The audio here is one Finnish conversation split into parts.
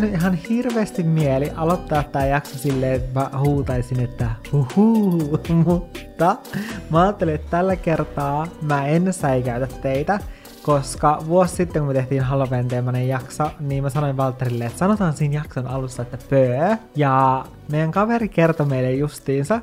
tehnyt ihan hirveästi mieli aloittaa tää jakso silleen, että mä huutaisin, että huhuu, mutta mä ajattelin, että tällä kertaa mä en säikäytä teitä, koska vuosi sitten, kun me tehtiin Halloween teemainen jakso, niin mä sanoin Valterille, että sanotaan siinä jakson alussa, että pöö. Ja meidän kaveri kertoi meille justiinsa,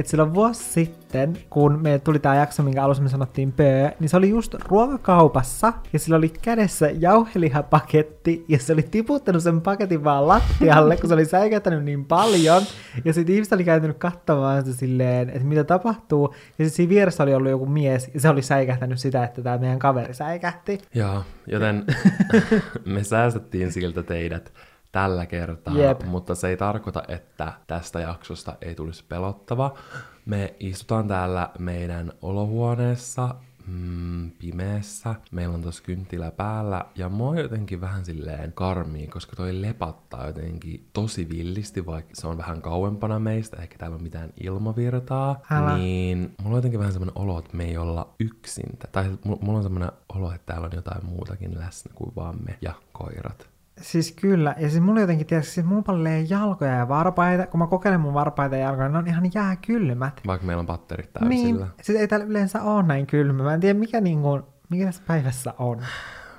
että silloin vuosi sitten, kun me tuli tämä jakso, minkä alussa me sanottiin pöö, niin se oli just ruokakaupassa, ja sillä oli kädessä jauhelihapaketti, ja se oli tiputtanut sen paketin vaan lattialle, kun se oli säikäyttänyt niin paljon, ja sitten ihmiset oli käytänyt katsomaan sitä silleen, että mitä tapahtuu, ja sitten siinä vieressä oli ollut joku mies, ja se oli säikähtänyt sitä, että tämä meidän kaveri säikähti. Joo, joten me säästettiin siltä teidät tällä kertaa, Jep. mutta se ei tarkoita, että tästä jaksosta ei tulisi pelottava. Me istutaan täällä meidän olohuoneessa, mm, pimeässä, meillä on tuossa kynttilä päällä, ja mua jotenkin vähän silleen karmii, koska toi lepattaa jotenkin tosi villisti, vaikka se on vähän kauempana meistä, eikä täällä ole mitään ilmavirtaa, Älä. niin mulla on jotenkin vähän semmoinen olo, että me ei olla yksin. Tai mulla mulla on semmoinen olo, että täällä on jotain muutakin läsnä kuin vaan me ja koirat. Siis kyllä, ja siis mulla jotenkin, tiedätkö, siis mulla paljon jalkoja ja varpaita, kun mä kokeilen mun varpaita ja jalkoja, ne on ihan jääkylmät. Vaikka meillä on patterit Niin, täysillä. siis ei täällä yleensä ole näin kylmä. Mä en tiedä, mikä, niinku, mikä tässä päivässä on.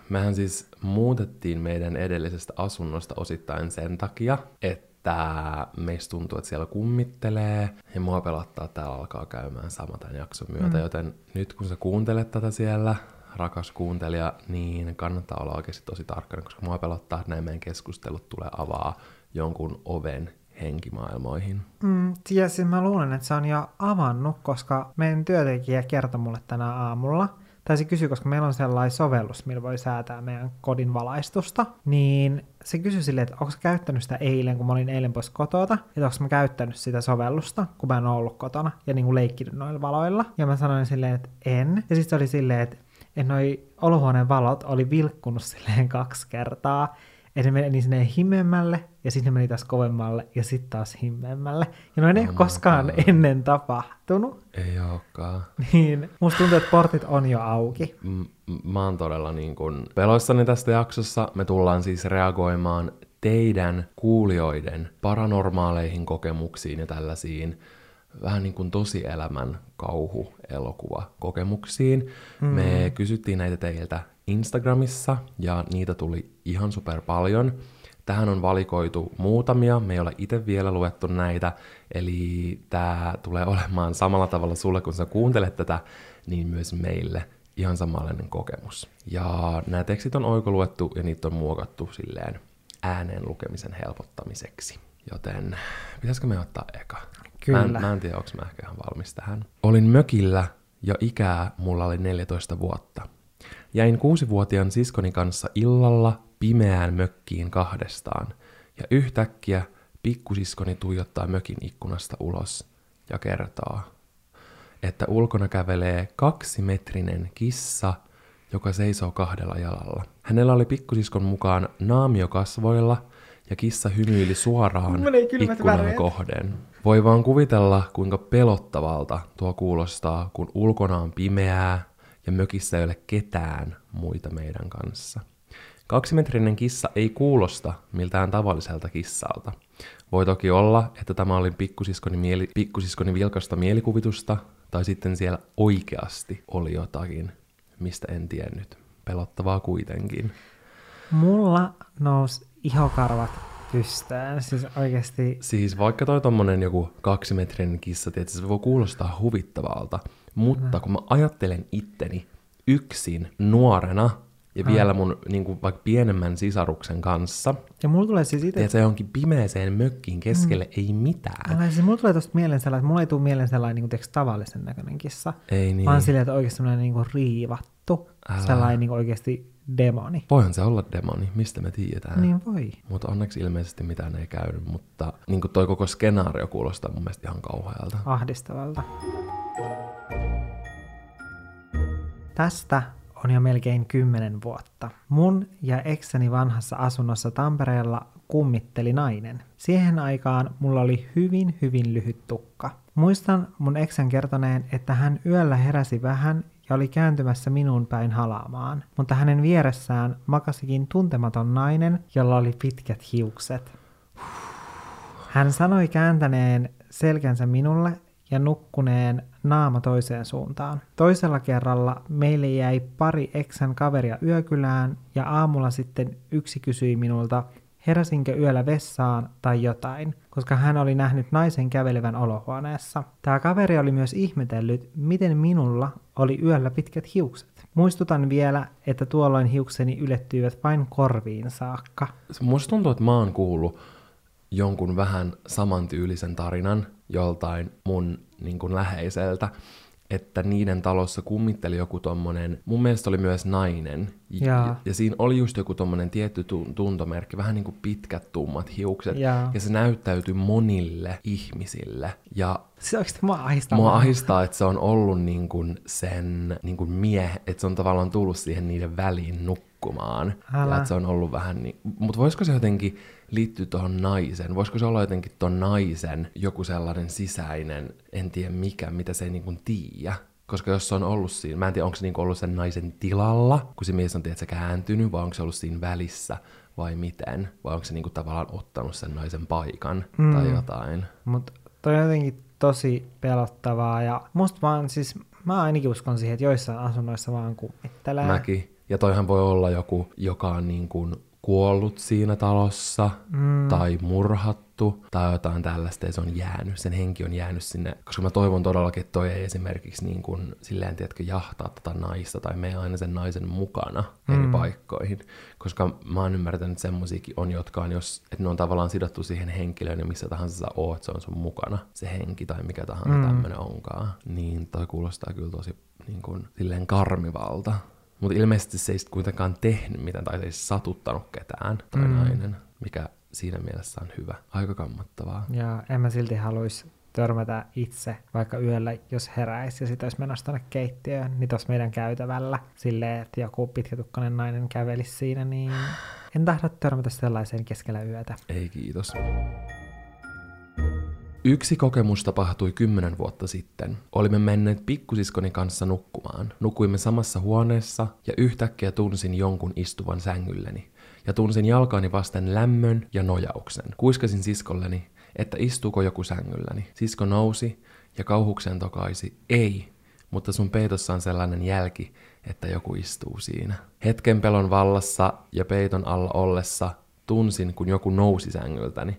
Mehän siis muutettiin meidän edellisestä asunnosta osittain sen takia, että meistä tuntuu, että siellä kummittelee ja mua pelottaa, että täällä alkaa käymään sama tämän jakson myötä, mm. joten nyt kun sä kuuntelet tätä siellä, rakas kuuntelija, niin kannattaa olla oikeasti tosi tarkkana, koska mua pelottaa, että nämä meidän keskustelut tulee avaa jonkun oven henkimaailmoihin. Mm, ja siis mä luulen, että se on jo avannut, koska meidän työntekijä kertoi mulle tänä aamulla, tai se kysyi, koska meillä on sellainen sovellus, millä voi säätää meidän kodin valaistusta, niin se kysyi silleen, että onko käyttänyt sitä eilen, kun mä olin eilen pois kotota, että onko mä käyttänyt sitä sovellusta, kun mä en ollut kotona, ja niin kuin leikkinyt noilla valoilla. Ja mä sanoin silleen, että en. Ja sitten se oli silleen, että, että noi olohuoneen valot oli vilkkunut silleen kaksi kertaa, että ne meni sinne himmeämmälle, ja sitten ne meni taas kovemmalle, ja sitten taas himmeämmälle. Ja noin ei ole koskaan ennen tapahtunut. Ei olekaan. Niin musta tuntuu, että portit on jo auki. M- mä oon todella niin kuin peloissani tästä jaksossa. Me tullaan siis reagoimaan teidän kuulijoiden paranormaaleihin kokemuksiin ja tällaisiin vähän niin kuin tosielämän kauhuelokuvakokemuksiin. Mm. Me kysyttiin näitä teiltä Instagramissa ja niitä tuli ihan super paljon. Tähän on valikoitu muutamia, me ei ole itse vielä luettu näitä, eli tämä tulee olemaan samalla tavalla sulle, kun sä kuuntelet tätä, niin myös meille ihan samanlainen kokemus. Ja nämä tekstit on oikoluettu ja niitä on muokattu silleen ääneen lukemisen helpottamiseksi. Joten pitäisikö me ottaa eka? Kyllä. Mä en, mä en tiedä, onko mä ehkä ihan valmis tähän. Olin mökillä ja ikää mulla oli 14 vuotta. Jäin kuusivuotiaan siskoni kanssa illalla pimeään mökkiin kahdestaan, ja yhtäkkiä pikkusiskoni tuijottaa mökin ikkunasta ulos ja kertoo, että ulkona kävelee kaksimetrinen kissa, joka seisoo kahdella jalalla. Hänellä oli pikkusiskon mukaan naamio kasvoilla, ja kissa hymyili suoraan ikkunan kohden. Voi vaan kuvitella, kuinka pelottavalta tuo kuulostaa, kun ulkona on pimeää ja mökissä ei ole ketään muita meidän kanssa. Kaksimetrinen kissa ei kuulosta miltään tavalliselta kissalta. Voi toki olla, että tämä oli pikkusiskoni, mieli, pikkusiskoni vilkasta mielikuvitusta, tai sitten siellä oikeasti oli jotakin, mistä en tiennyt. Pelottavaa kuitenkin. Mulla nousi ihokarvat pystään. Siis oikeasti Siis vaikka toi tommonen joku kaksimetrinen kissa, tietysti se voi kuulostaa huvittavalta, mutta kun mä ajattelen itteni yksin nuorena ja vielä mun niin kuin vaikka pienemmän sisaruksen kanssa, Ja mulla tulee siis itse... tiedätkö, johonkin pimeeseen mökkiin keskelle mm. ei mitään. Älä, siis mulla tulee tosta mieleen sellainen, että mulla ei tule mieleen sellainen niin kuin, tavallisen näköinen kissa. Ei niin. Vaan silleen, että oikeasti sellainen niin kuin riivattu, Älä. sellainen niin kuin oikeasti demoni. Voihan se olla demoni, mistä me tiedetään. Niin voi. Mutta onneksi ilmeisesti mitään ei käynyt, mutta niin toi koko skenaario kuulostaa mun mielestä ihan kauhealta. ahdistavalta. Tästä on jo melkein kymmenen vuotta. Mun ja ekseni vanhassa asunnossa Tampereella kummitteli nainen. Siihen aikaan mulla oli hyvin hyvin lyhyt tukka. Muistan mun eksän kertoneen, että hän yöllä heräsi vähän ja oli kääntymässä minuun päin halaamaan, mutta hänen vieressään makasikin tuntematon nainen, jolla oli pitkät hiukset. Hän sanoi kääntäneen selkänsä minulle ja nukkuneen naama toiseen suuntaan. Toisella kerralla meille jäi pari eksän kaveria yökylään ja aamulla sitten yksi kysyi minulta, heräsinkö yöllä vessaan tai jotain, koska hän oli nähnyt naisen kävelevän olohuoneessa. Tämä kaveri oli myös ihmetellyt, miten minulla oli yöllä pitkät hiukset. Muistutan vielä, että tuolloin hiukseni ylettyivät vain korviin saakka. Musta tuntuu, että mä oon kuullut jonkun vähän samantyylisen tarinan joltain mun niin kuin läheiseltä, että niiden talossa kummitteli joku tommonen, mun mielestä oli myös nainen, ja, ja siinä oli just joku tommonen tietty tuntomerkki, vähän niin kuin pitkät tummat hiukset, ja, ja se näyttäytyi monille ihmisille, ja se oikeasti mua ahistaa. Mua ahistaa, että se on ollut niin kuin sen niin kuin mie, että se on tavallaan tullut siihen niiden väliin nukkumaan. Älä. Ja että se on ollut vähän niin... Mutta voisiko se jotenkin liittyä tuohon naisen? Voisiko se olla jotenkin tuon naisen joku sellainen sisäinen, en tiedä mikä, mitä se ei niin kuin tiedä? Koska jos se on ollut siinä, mä en tiedä, onko se niin ollut sen naisen tilalla, kun se mies on tietysti kääntynyt, vai onko se ollut siinä välissä, vai miten? Vai onko se niin kuin tavallaan ottanut sen naisen paikan mm. tai jotain? Mutta toi on jotenkin tosi pelottavaa ja musta vaan siis, mä ainakin uskon siihen, että joissain asunnoissa vaan kummittelee. Mäkin. Ja toihan voi olla joku, joka on niin kuin kuollut siinä talossa mm. tai murhattu tai jotain tällaista ja se on jäänyt, sen henki on jäänyt sinne, koska mä toivon todellakin, että toi ei esimerkiksi niin kuin, silleen, tiedätkö, jahtaa tätä naista tai mene aina sen naisen mukana mm. eri paikkoihin, koska mä oon ymmärtänyt, että semmosiakin on, jotka on, jos, että ne on tavallaan sidottu siihen henkilöön ja missä tahansa sä oot, se on sun mukana, se henki tai mikä tahansa mm. tämmönen onkaan, niin toi kuulostaa kyllä tosi niin kuin, silleen karmivalta. Mutta ilmeisesti se ei sitten kuitenkaan tehnyt mitään tai se ei satuttanut ketään tai mm. nainen, mikä siinä mielessä on hyvä. Aika kammottavaa. Ja en mä silti haluaisi törmätä itse, vaikka yöllä, jos heräisi ja sitten olisi menossa tuonne keittiöön, niin tuossa meidän käytävällä silleen, että joku pitkätukkainen nainen kävelisi siinä, niin en tahdo törmätä sellaiseen keskellä yötä. Ei kiitos. Yksi kokemus tapahtui kymmenen vuotta sitten. Olimme menneet pikkusiskoni kanssa nukkumaan. Nukuimme samassa huoneessa ja yhtäkkiä tunsin jonkun istuvan sängylleni. Ja tunsin jalkaani vasten lämmön ja nojauksen. Kuiskasin siskolleni, että istuuko joku sängylläni. Sisko nousi ja kauhuksen tokaisi, ei, mutta sun peitossa on sellainen jälki, että joku istuu siinä. Hetken pelon vallassa ja peiton alla ollessa tunsin, kun joku nousi sängyltäni.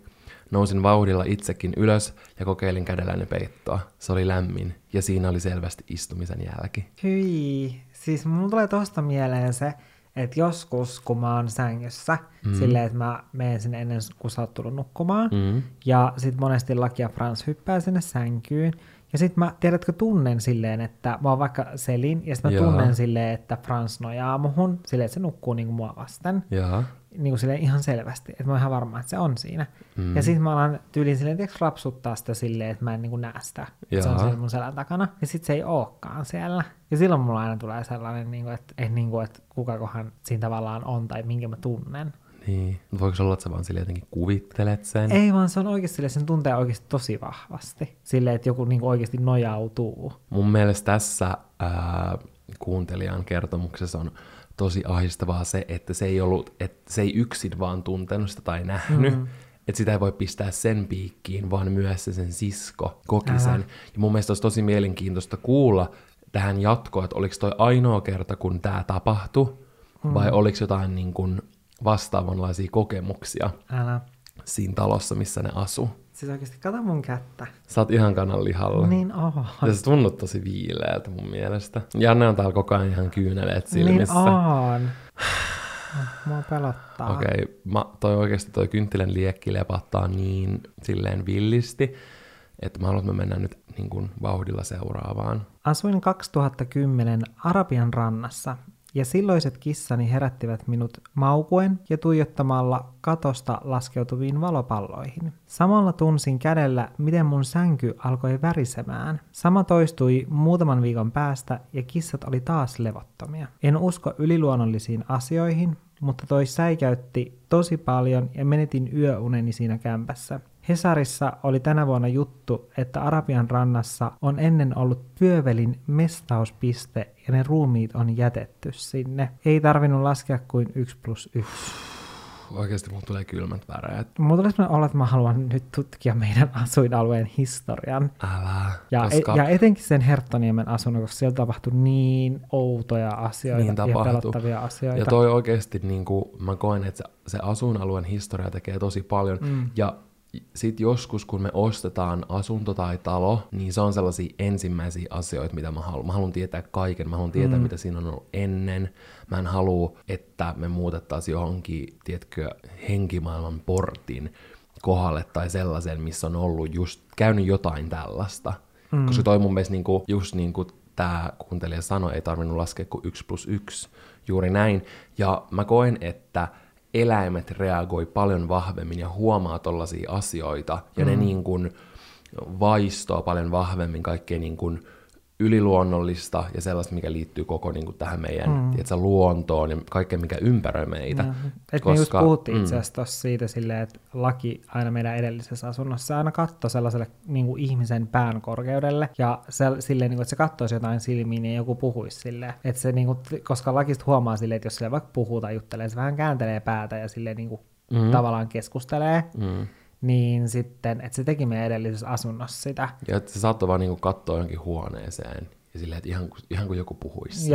Nousin vauhdilla itsekin ylös ja kokeilin kädelläni peittoa. Se oli lämmin ja siinä oli selvästi istumisen jälki. Hyi, siis mulla tulee tosta mieleen se, että joskus kun mä oon sängyssä, mm. silleen, että mä menen sinne ennen kuin sä oot tullut nukkumaan, mm. ja sit monesti Laki ja Frans hyppää sinne sänkyyn, ja sit mä, tiedätkö, tunnen silleen, että mä oon vaikka selin, ja sit mä Jaa. tunnen silleen, että Frans nojaa muhun, silleen, että se nukkuu niinku mua vasten. Jaa niin kuin silleen ihan selvästi, että mä oon ihan varma, että se on siinä. Mm. Ja sitten mä alan tyyliin silleen, tiiäks, rapsuttaa sitä silleen, että mä en niin kuin näe sitä, että se on siellä mun selän takana. Ja sitten se ei ookaan siellä. Ja silloin mulla aina tulee sellainen, niin kuin, että, että, niin kuin, että kukakohan siinä tavallaan on tai minkä mä tunnen. Niin, mutta voiko olla, että sä vaan sille jotenkin kuvittelet sen? Ei vaan se on oikeasti sille, sen tuntee oikeasti tosi vahvasti. Silleen, että joku niin oikeasti nojautuu. Mun mielestä tässä ää, kuuntelijan kertomuksessa on tosi ahdistavaa se, että se ei, ollut, että se ei yksin vaan tuntenut sitä tai nähnyt, mm. että sitä ei voi pistää sen piikkiin, vaan myös se sen sisko koki Älä. sen. Ja mun mielestä olisi tosi mielenkiintoista kuulla tähän jatkoa, että oliko toi ainoa kerta, kun tämä tapahtui, mm. vai oliko jotain niin kuin vastaavanlaisia kokemuksia Älä. Siinä talossa, missä ne asu. Siis oikeasti, kato mun kättä. Sä oot ihan kanan lihalla. Niin on. Ja se tunnut tosi viileältä mun mielestä. Janne on täällä koko ajan ihan kyyneleet silmissä. Niin on. Mua pelottaa. Okei, okay, toi oikeasti toi kynttilän liekki lepattaa niin silleen villisti, että mä haluan, että me mennään nyt niin kuin vauhdilla seuraavaan. Asuin 2010 Arabian rannassa ja silloiset kissani herättivät minut maukuen ja tuijottamalla katosta laskeutuviin valopalloihin. Samalla tunsin kädellä, miten mun sänky alkoi värisemään. Sama toistui muutaman viikon päästä ja kissat oli taas levottomia. En usko yliluonnollisiin asioihin, mutta toi säikäytti tosi paljon ja menetin yöuneni siinä kämpässä. Hesarissa oli tänä vuonna juttu, että Arabian rannassa on ennen ollut pyövelin mestauspiste ja ne ruumiit on jätetty sinne. Ei tarvinnut laskea kuin 1 plus 1. Oikeasti mulla tulee kylmät väreet. Mulla tulee sellainen olo, että mä haluan nyt tutkia meidän asuinalueen historian. Älä. Ja, koska... e- ja etenkin sen Herttoniemen asunnon, koska siellä tapahtui niin outoja asioita Niin ja pelottavia asioita. Ja toi oikeasti, niin kuin, mä koen, että se, se asuinalueen historia tekee tosi paljon. Mm. Ja sit joskus, kun me ostetaan asunto tai talo, niin se on sellaisia ensimmäisiä asioita, mitä mä haluan. Mä haluan tietää kaiken. Mä haluan tietää, mm. mitä siinä on ollut ennen. Mä en halua, että me muutettaisiin johonkin, tiedätkö, henkimaailman portin kohdalle tai sellaisen, missä on ollut just käynyt jotain tällaista. Mm. Koska toi mun mielestä niinku, just niin kuin tämä kuuntelija sanoi, ei tarvinnut laskea kuin 1 plus 1, juuri näin. Ja mä koen, että eläimet reagoi paljon vahvemmin ja huomaa tollaisia asioita, ja mm. ne niin kuin vaistoo paljon vahvemmin kaikkea niin kuin yliluonnollista ja sellaista, mikä liittyy koko niin kuin tähän meidän mm. tiedätkö, luontoon ja kaikkeen, mikä ympäröi meitä. Mm. Et me just puhuttiin mm. itse asiassa siitä silleen, että laki aina meidän edellisessä asunnossa aina katsoi sellaiselle niin kuin ihmisen pään korkeudelle ja se, silleen, niin kuin, että se katsoisi jotain silmiin ja joku puhuisi silleen. Että se, niin kuin, koska lakista huomaa silleen, että jos sille vaikka puhuu tai juttelee, se vähän kääntelee päätä ja silleen niin kuin, mm. tavallaan keskustelee. Mm niin sitten, että se teki meidän edellisessä asunnossa sitä. Ja että se saattoi vaan niinku katsoa johonkin huoneeseen ja silleen, että ihan, ihan kuin joku puhuisi.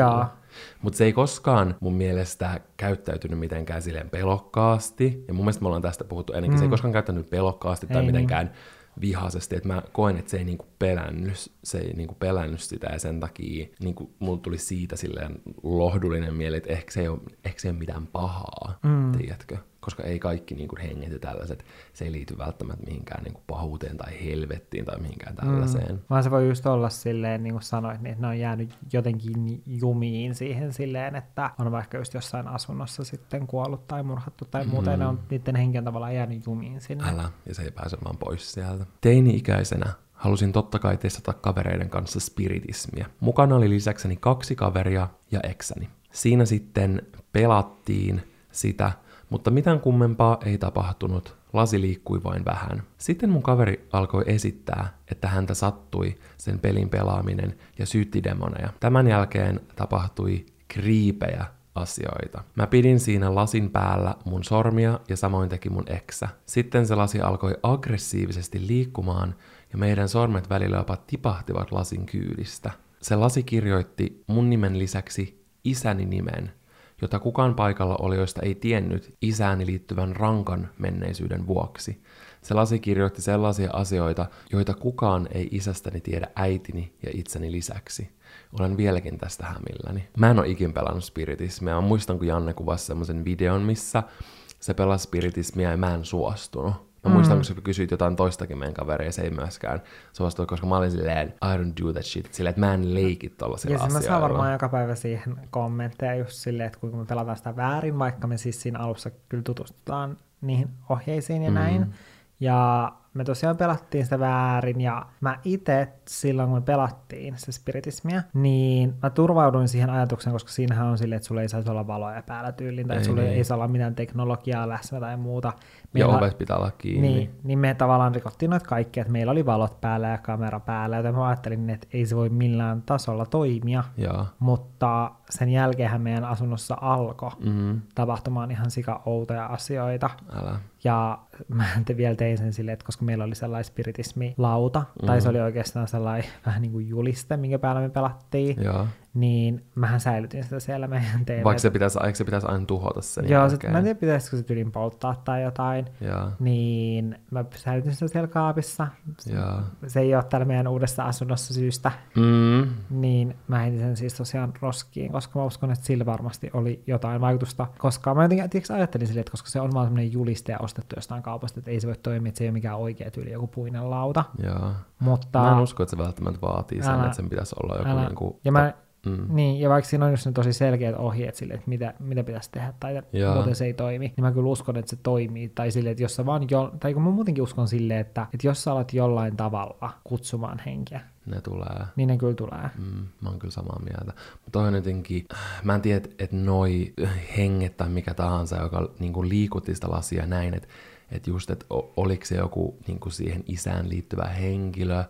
Mutta se ei koskaan mun mielestä käyttäytynyt mitenkään silleen pelokkaasti. Ja mun mielestä me ollaan tästä puhuttu ennenkin. Mm. Se ei koskaan käyttänyt pelokkaasti tai ei mitenkään niin. vihaisesti. Että mä koen, että se ei niinku pelännyt, se ei niinku pelännyt sitä ja sen takia niinku, mulla tuli siitä silleen lohdullinen mieli, että ehkä se ei ole, ehkä se ei ole mitään pahaa, mm. tiedätkö? Koska ei kaikki niin kuin henget ja tällaiset, se ei liity välttämättä mihinkään niin kuin pahuuteen tai helvettiin tai mihinkään tällaiseen. Mm. Vaan se voi just olla silleen, niin kuin sanoit, niin että ne on jäänyt jotenkin jumiin siihen silleen, että on vaikka just jossain asunnossa sitten kuollut tai murhattu tai muuta, mm. ne on, niiden henki on tavallaan jäänyt jumiin sinne. Älä, ja se ei pääse vaan pois sieltä. Teini-ikäisenä halusin totta kai testata kavereiden kanssa spiritismiä. Mukana oli lisäkseni kaksi kaveria ja eksäni. Siinä sitten pelattiin sitä, mutta mitään kummempaa ei tapahtunut, lasi liikkui vain vähän. Sitten mun kaveri alkoi esittää, että häntä sattui sen pelin pelaaminen ja syytti demoneja. Tämän jälkeen tapahtui kriipejä asioita. Mä pidin siinä lasin päällä mun sormia ja samoin teki mun eksä. Sitten se lasi alkoi aggressiivisesti liikkumaan ja meidän sormet välillä jopa tipahtivat lasin kyydistä. Se lasi kirjoitti mun nimen lisäksi isäni nimen jota kukaan paikalla olijoista ei tiennyt isääni liittyvän rankan menneisyyden vuoksi. Se lasi kirjoitti sellaisia asioita, joita kukaan ei isästäni tiedä äitini ja itseni lisäksi. Olen vieläkin tästä hämilläni. Mä en ole ikin pelannut spiritismia. Mä muistan, kun Janne kuvasi semmoisen videon, missä se pelasi spiritismia ja mä en suostunut. Mä mm. muistan, kun sä kysyit jotain toistakin meidän kaveria, se ei myöskään suostu, koska mä olin silleen, I don't do that shit, silleen, että mä en leiki tollasilla ja asioilla. Ja mä saan varmaan joka päivä siihen kommentteja just silleen, että kuinka me pelataan sitä väärin, vaikka me siis siinä alussa kyllä tutustutaan niihin ohjeisiin ja mm. näin. Ja me tosiaan pelattiin sitä väärin, ja mä itse silloin, kun me pelattiin sitä spiritismia, niin mä turvauduin siihen ajatukseen, koska siinähän on silleen, että sulla ei saisi olla valoja päällä tyyliin, tai ei, sulla niin. ei saa olla mitään teknologiaa läsnä tai muuta. Meillä, ja ovet pitää olla kiinni. Niin, niin me tavallaan rikottiin noita kaikkia, että meillä oli valot päällä ja kamera päällä, joten mä ajattelin, että ei se voi millään tasolla toimia, ja. mutta sen jälkeenhän meidän asunnossa alkoi mm-hmm. tapahtumaan ihan sika outoja asioita. Älä. Ja mä te vielä tein sen silleen, että koska meillä oli sellainen spiritismi-lauta, mm. tai se oli oikeastaan sellainen vähän niin kuin juliste, minkä päällä me pelattiin, Joo niin mähän säilytin sitä siellä meidän TV. Vaikka se pitäisi, eikö se pitäisi aina tuhota sen Joo, sit, mä en tiedä pitäisikö se tylin polttaa tai jotain, ja. niin mä säilytin sitä siellä kaapissa. Ja. Se ei ole täällä meidän uudessa asunnossa syystä, mm. niin mä heitin sen siis tosiaan roskiin, koska mä uskon, että sillä varmasti oli jotain vaikutusta, koska mä jotenkin tiiäks, ajattelin silleen, että koska se on vaan semmoinen juliste ja ostettu jostain kaupasta, että ei se voi toimia, että se ei ole mikään oikea tyyli, joku puinen lauta. Ja. Mutta... Mä en usko, että se välttämättä vaatii sen, älä, että sen pitäisi olla joku älä. niin kuin... Ja mä Mm. Niin, ja vaikka siinä on just ne tosi selkeät ohjeet sille, että mitä, mitä pitäisi tehdä tai Jaa. muuten se ei toimi, niin mä kyllä uskon, että se toimii. Tai sille, että jos sä vaan jo, tai kun mä muutenkin uskon silleen, että, että jos sä alat jollain tavalla kutsumaan henkeä, ne tulee. Niin ne kyllä tulee. Mm, mä oon kyllä samaa mieltä. Mutta on jotenkin, mä en tiedä, että noi henget tai mikä tahansa, joka niinku liikutti sitä lasia näin, että Että just, että oliko se joku niin kuin siihen isään liittyvä henkilö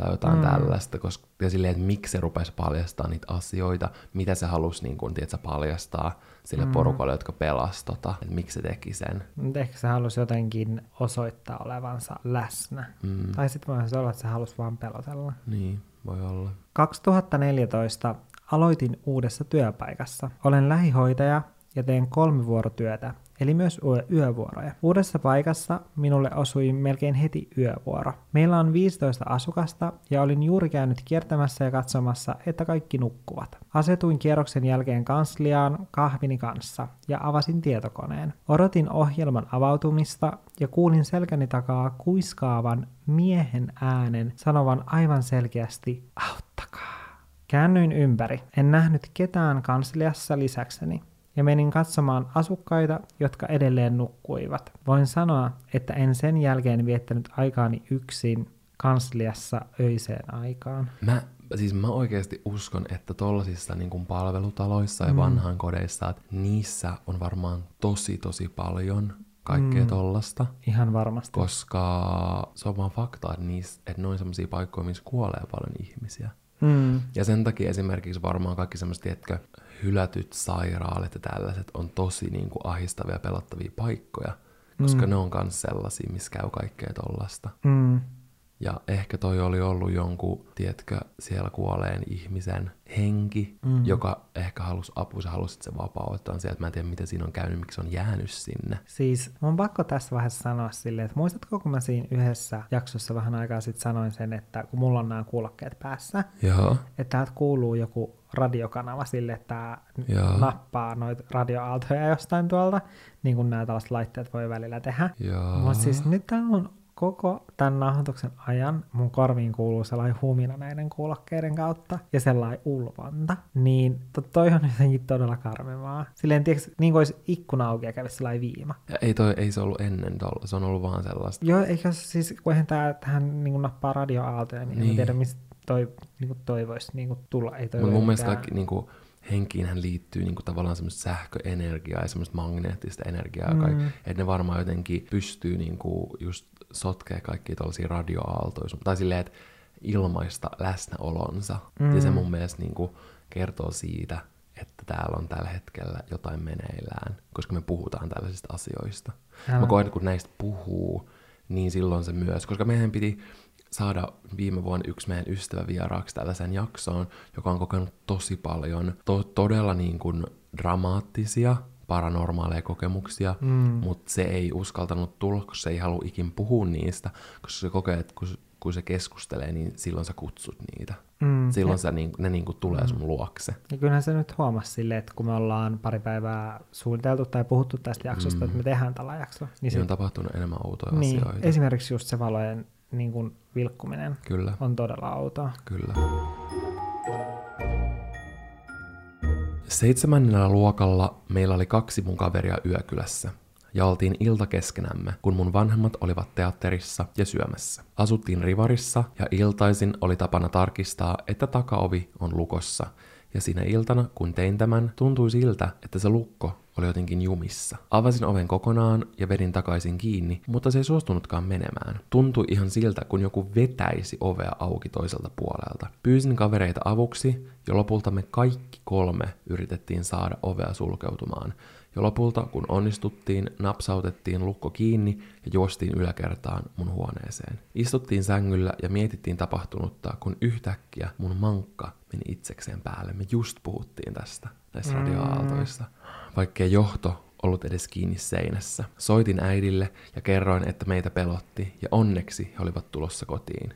tai jotain mm. tällaista, koska ja silleen, että miksi se rupesi paljastaa niitä asioita, mitä se halusi niin kuin, tiedätkö, paljastaa sille mm. porukalle, jotka pelasi tota, että miksi se teki sen. Mutta ehkä se halusi jotenkin osoittaa olevansa läsnä. Mm. Tai sitten voisi olla, että se halusi vaan pelotella. Niin, voi olla. 2014 aloitin uudessa työpaikassa. Olen lähihoitaja ja teen kolmivuorotyötä, eli myös yö- yövuoroja. Uudessa paikassa minulle osui melkein heti yövuoro. Meillä on 15 asukasta ja olin juuri käynyt kiertämässä ja katsomassa, että kaikki nukkuvat. Asetuin kierroksen jälkeen kansliaan kahvini kanssa ja avasin tietokoneen. Odotin ohjelman avautumista ja kuulin selkäni takaa kuiskaavan miehen äänen sanovan aivan selkeästi auttakaa. Käännyin ympäri. En nähnyt ketään kansliassa lisäkseni ja menin katsomaan asukkaita, jotka edelleen nukkuivat. Voin sanoa, että en sen jälkeen viettänyt aikaani yksin kansliassa öiseen aikaan. Mä, siis mä oikeasti uskon, että tollasissa niin kuin palvelutaloissa ja vanhaan kodeissa, että niissä on varmaan tosi tosi paljon kaikkea mm. tollasta. Ihan varmasti. Koska se on vaan fakta, että, niissä, että ne on sellaisia paikkoja, missä kuolee paljon ihmisiä. Mm. Ja sen takia esimerkiksi varmaan kaikki semmoiset, tiedätkö, hylätyt sairaalat ja tällaiset on tosi niin kuin ahistavia ja pelottavia paikkoja, koska mm. ne on myös sellaisia, missä käy kaikkea tollasta. Mm. Ja ehkä toi oli ollut jonkun, tiedätkö, siellä kuoleen ihmisen henki, mm. joka ehkä halusi apua, se halusi, että se vapauttaa sieltä. Mä en tiedä, mitä siinä on käynyt, miksi se on jäänyt sinne. Siis mun on pakko tässä vaiheessa sanoa silleen, että muistatko, kun mä siinä yhdessä jaksossa vähän aikaa sitten sanoin sen, että kun mulla on nämä kuulokkeet päässä, Joo. että täältä kuuluu joku radiokanava sille, että tää Joo. nappaa noita radioaaltoja jostain tuolta, niin kuin nämä tällaiset laitteet voi välillä tehdä. Mutta siis nyt täällä on koko tämän nauhoituksen ajan mun korviin kuuluu sellainen humina näiden kuulokkeiden kautta ja sellainen ulvonta, niin to, toi on jotenkin todella karmivaa. Silleen, tiiäks, niin kuin olisi ikkuna auki ja kävisi sellainen viima. Ja ei, toi, ei se ollut ennen tolla, se on ollut vaan sellaista. Joo, eikä se siis, kun eihän tää, tähän niin kuin nappaa radioaaltoja, niin, niin. Niin. en tiedä, mistä toi, niin kuin toi voisi niin kuin tulla. Ei toi Mutta ole mun mielestä kaikki niin kuin, henkiinhän liittyy niin kuin, tavallaan semmoista sähköenergiaa ja semmoista magneettista energiaa, mm. Että ne varmaan jotenkin pystyy niin kuin, just sotkee kaikkia tällaisia radioaaltoja, tai silleen, että ilmaista läsnäolonsa. Mm. Ja se mun mielestä niin kuin, kertoo siitä, että täällä on tällä hetkellä jotain meneillään, koska me puhutaan tällaisista asioista. Älä. Mä koen, että kun näistä puhuu, niin silloin se myös, koska meidän piti saada viime vuonna yksi meidän ystävä vieraaksi tällaisen jaksoon, joka on kokenut tosi paljon to- todella niin kuin dramaattisia, paranormaaleja kokemuksia, Mm. mutta se ei uskaltanut tulla, koska se ei halua ikin puhua niistä, koska se kokee, että kun, kun se keskustelee, niin silloin sä kutsut niitä. Mm. Silloin Ja, sä, niin, ne niin kuin tulee sun luokse. ja kyllähän se nyt huomasi silleen, että kun me ollaan pari päivää suunniteltu tai puhuttu tästä jaksosta, Mm. että me tehdään tällä jakso, niin, Niin se, on tapahtunut enemmän outoja niin asioita. esimerkiksi just se valojen niin kuin vilkkuminen Kyllä, on todella outoa. kyllä. Seitsemännellä luokalla meillä oli kaksi mun kaveria yökylässä. Ja oltiin ilta keskenämme, kun mun vanhemmat olivat teatterissa ja syömässä. Asuttiin rivarissa ja iltaisin oli tapana tarkistaa, että takaovi on lukossa. Ja siinä iltana, kun tein tämän, tuntui siltä, että se lukko oli jotenkin jumissa. Avasin oven kokonaan ja vedin takaisin kiinni, mutta se ei suostunutkaan menemään. Tuntui ihan siltä, kun joku vetäisi ovea auki toiselta puolelta. Pyysin kavereita avuksi ja lopulta me kaikki kolme yritettiin saada ovea sulkeutumaan. Ja lopulta, kun onnistuttiin, napsautettiin lukko kiinni ja juostiin yläkertaan mun huoneeseen. Istuttiin sängyllä ja mietittiin tapahtunutta, kun yhtäkkiä mun mankka meni itsekseen päälle. Me just puhuttiin tästä näissä Mm. radioaaltoissa. Vaikkei johto ollut edes kiinni seinässä. Soitin äidille ja kerroin, että meitä pelotti ja onneksi he olivat tulossa kotiin.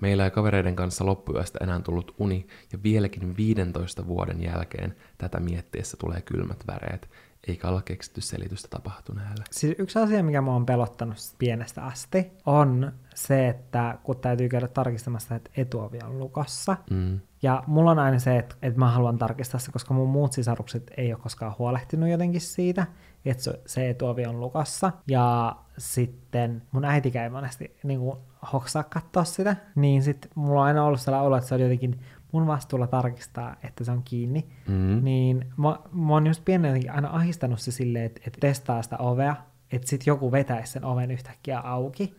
Meillä ei kavereiden kanssa loppuyöstä enää tullut uni ja vieläkin 15 vuoden jälkeen tätä miettiessä tulee kylmät väreet, eikä olla keksitty selitystä tapahtuneelle. Siis yksi asia, mikä mua on pelottanut pienestä asti, on se, että kun täytyy käydä tarkistamassa, että etuovi on lukossa. Mm. Ja mulla on aina se, että, että mä haluan tarkistaa se, koska mun muut sisarukset ei ole koskaan huolehtinut jotenkin siitä, että se, etuovi on lukossa. Ja sitten mun äiti ei monesti niin kuin, hoksaa katsoa sitä, niin sitten mulla on aina ollut sellainen olo, että se on jotenkin mun vastuulla tarkistaa, että se on kiinni. Mm. Niin mä, mä oon just pienen jotenkin aina ahistanut se silleen, että, että testaa sitä ovea, että sit joku vetäisi sen oven yhtäkkiä auki,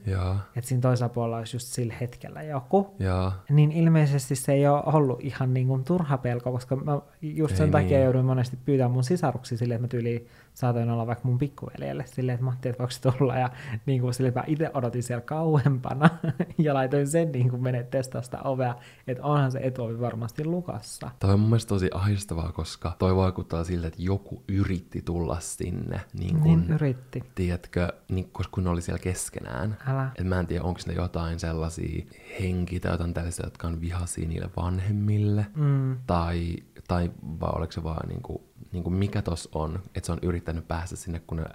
että siinä toisella puolella olisi just sillä hetkellä joku, joo. niin ilmeisesti se ei ole ollut ihan niin kuin turha pelko, koska mä just sen Ei takia niin. jouduin monesti pyytämään mun sisaruksi silleen, että mä tyyliin saatoin olla vaikka mun pikkuveljelle silleen, että Matti, että voiko tulla, ja niin kuin silleen, mä itse odotin siellä kauempana, ja laitoin sen niin kuin menee testaa sitä ovea, että onhan se etuovi varmasti lukassa. Toi on mun mielestä tosi ahdistavaa, koska toi vaikuttaa siltä, että joku yritti tulla sinne, niin kun, Niin yritti. tiedätkö, niin, koska kun ne oli siellä keskenään. Älä. Et mä en tiedä, onko ne jotain sellaisia henkiä tai jotain tällaisia, jotka on vihaisia niille vanhemmille. Mm. Tai, tai vai oliko se vaan niinku, niinku mikä tos on, että se on yrittänyt päästä sinne, kun ne,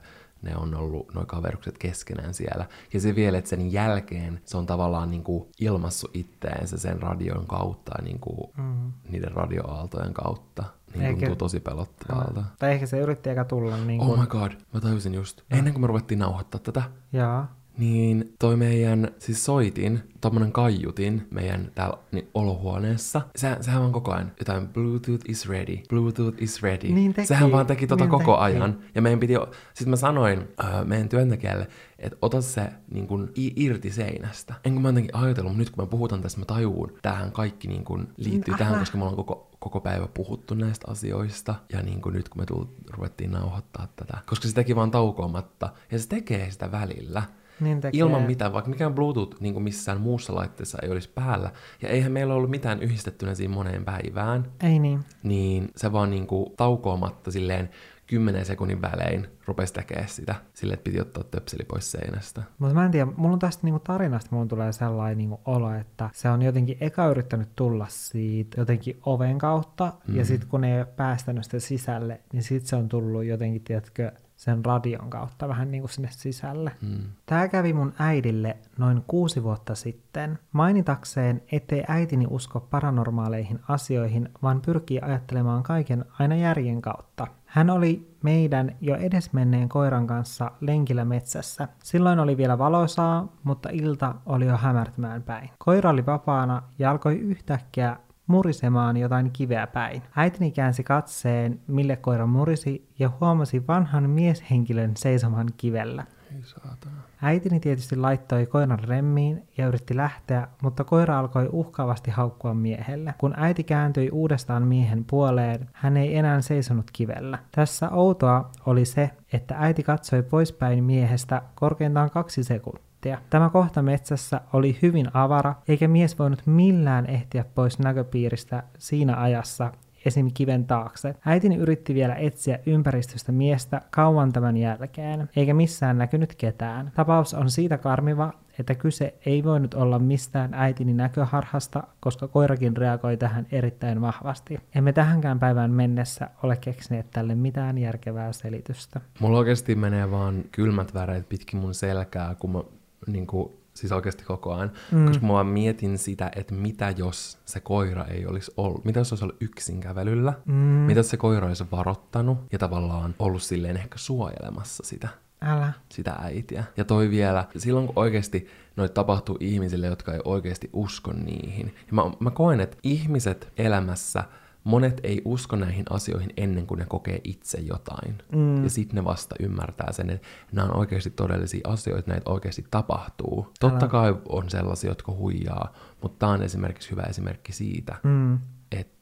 ne on ollut noin kaverukset keskenään siellä. Ja se vielä, että sen jälkeen se on tavallaan niinku ilmassu itteensä sen radion kautta ja niinku Mm. niiden radioaaltojen kautta. Niin Eikä- tuntuu tosi pelottavalta. Tai ehkä se yritti eikä tulla niin kuin... Oh my god, mä tajusin just. Ennen kuin me ruvettiin nauhoittaa tätä, Jaa. Niin toi meidän, siis soitin, tommonen kaiutin meidän täällä niin, olohuoneessa. Se, sehän vaan koko ajan jotain Bluetooth is ready, Bluetooth is ready. Niin teki, sehän vaan teki tota niin koko teki. ajan. Ja meidän piti, siis mä sanoin äh, meidän työntekijälle, että ota se niin kun, irti seinästä. En kun mä jotenkin ajatellut, mutta nyt kun me puhutaan tästä, mä tajuun, tähän kaikki niin kun, liittyy Älä. tähän, koska me ollaan koko, koko päivä puhuttu näistä asioista. Ja niin kuin nyt kun me tullut, ruvettiin nauhoittaa tätä. Koska se teki vaan taukoamatta. Ja se tekee sitä välillä. Niin tekee. Ilman mitään, vaikka mikään Bluetooth niin kuin missään muussa laitteessa ei olisi päällä. Ja eihän meillä ollut mitään yhdistettynä siinä moneen päivään. Ei niin. Niin se vaan niin kuin taukoamatta silleen 10 sekunnin välein rupesi tekemään sitä. Silleen, että piti ottaa töpseli pois seinästä. Mutta mä en tiedä, mulla on tästä niinku tarinasta mun tulee sellainen niinku olo, että se on jotenkin eka yrittänyt tulla siitä jotenkin oven kautta, mm. ja sitten kun ei ole päästänyt sitä sisälle, niin sitten se on tullut jotenkin, tiedätkö, sen radion kautta vähän niin kuin sinne sisälle. Mm. Tämä kävi mun äidille noin kuusi vuotta sitten. Mainitakseen, ettei äitini usko paranormaaleihin asioihin, vaan pyrkii ajattelemaan kaiken aina järjen kautta. Hän oli meidän jo edesmenneen koiran kanssa lenkillä metsässä. Silloin oli vielä valoisaa, mutta ilta oli jo hämärtymään päin. Koira oli vapaana ja alkoi yhtäkkiä murisemaan jotain kiveä päin. Äitini käänsi katseen, mille koira murisi, ja huomasi vanhan mieshenkilön seisomaan kivellä. Ei saatana. Äitini tietysti laittoi koiran remmiin ja yritti lähteä, mutta koira alkoi uhkaavasti haukkua miehelle. Kun äiti kääntyi uudestaan miehen puoleen, hän ei enää seisonut kivellä. Tässä outoa oli se, että äiti katsoi poispäin miehestä korkeintaan kaksi sekuntia. Tämä kohta metsässä oli hyvin avara, eikä mies voinut millään ehtiä pois näköpiiristä siinä ajassa, esim. kiven taakse. Äitini yritti vielä etsiä ympäristöstä miestä kauan tämän jälkeen, eikä missään näkynyt ketään. Tapaus on siitä karmiva, että kyse ei voinut olla mistään äitini näköharhasta, koska koirakin reagoi tähän erittäin vahvasti. Emme tähänkään päivään mennessä ole keksineet tälle mitään järkevää selitystä. Mulla oikeasti menee vaan kylmät väreet pitkin mun selkää, kun mä niin kuin, siis oikeasti koko ajan. Mm. Koska mä vaan mietin sitä, että mitä jos se koira ei olisi ollut, mitä jos se olisi ollut yksin kävelyllä, mm. mitä jos se koira olisi varottanut ja tavallaan ollut silleen ehkä suojelemassa sitä Älä. sitä äitiä. Ja toi vielä, silloin kun oikeasti noita tapahtuu ihmisille, jotka ei oikeasti usko niihin. Ja mä, mä koen, että ihmiset elämässä, monet ei usko näihin asioihin ennen kuin ne kokee itse jotain. Mm. Ja sitten ne vasta ymmärtää sen, että nämä on oikeasti todellisia asioita, näitä oikeasti tapahtuu. Totta kai on sellaisia, jotka huijaa, mutta tämä on esimerkiksi hyvä esimerkki siitä, Mm.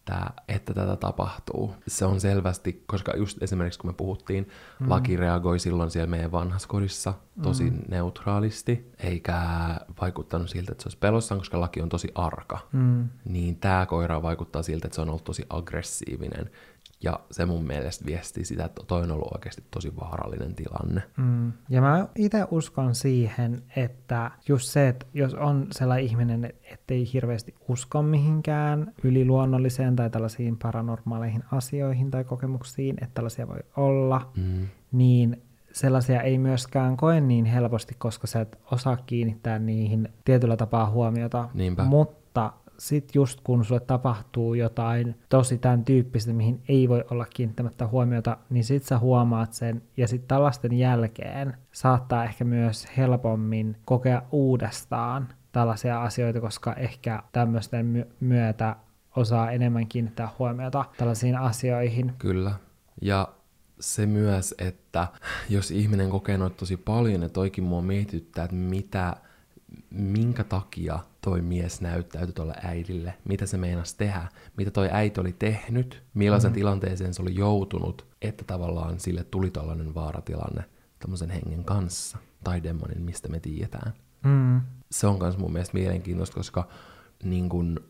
Että, että tätä tapahtuu. Se on selvästi, koska just esimerkiksi kun me puhuttiin, mm. laki reagoi silloin siellä meidän vanhassa kodissa tosi mm. neutraalisti, eikä vaikuttanut siltä, että se olisi pelossaan, koska laki on tosi arka. Mm. Niin tämä koira vaikuttaa siltä, että se on ollut tosi aggressiivinen. Ja se mun mielestä viestii sitä, että toi on ollut oikeasti tosi vaarallinen tilanne. Mm. Ja mä itse uskon siihen, että just se, että jos on sellainen ihminen, ettei hirveästi usko mihinkään yliluonnolliseen tai tällaisiin paranormaaleihin asioihin tai kokemuksiin, että tällaisia voi olla, Mm. niin sellaisia ei myöskään koe niin helposti, koska sä et osaa kiinnittää niihin tietyllä tapaa huomiota. Niinpä. Mutta sit just kun sulle tapahtuu jotain tosi tämän tyyppistä, mihin ei voi olla kiinnittämättä huomiota, niin sit sä huomaat sen, ja sit tällaisten jälkeen saattaa ehkä myös helpommin kokea uudestaan tällaisia asioita, koska ehkä tämmöisten my- myötä osaa enemmän kiinnittää huomiota tällaisiin asioihin. Kyllä. Ja se myös, että jos ihminen kokee noita tosi paljon, ja toikin mua mietityttää, että mitä, minkä takia toi mies näyttäytyi tuolle äidille, mitä se meinasi tehdä, mitä toi äiti oli tehnyt, millaisen mm. tilanteeseen se oli joutunut, että tavallaan sille tuli tällainen vaaratilanne tämmöisen hengen kanssa, tai demonin, mistä me tiedetään. Mm. Se on myös mun mielestä mielenkiintoista, koska niin kun,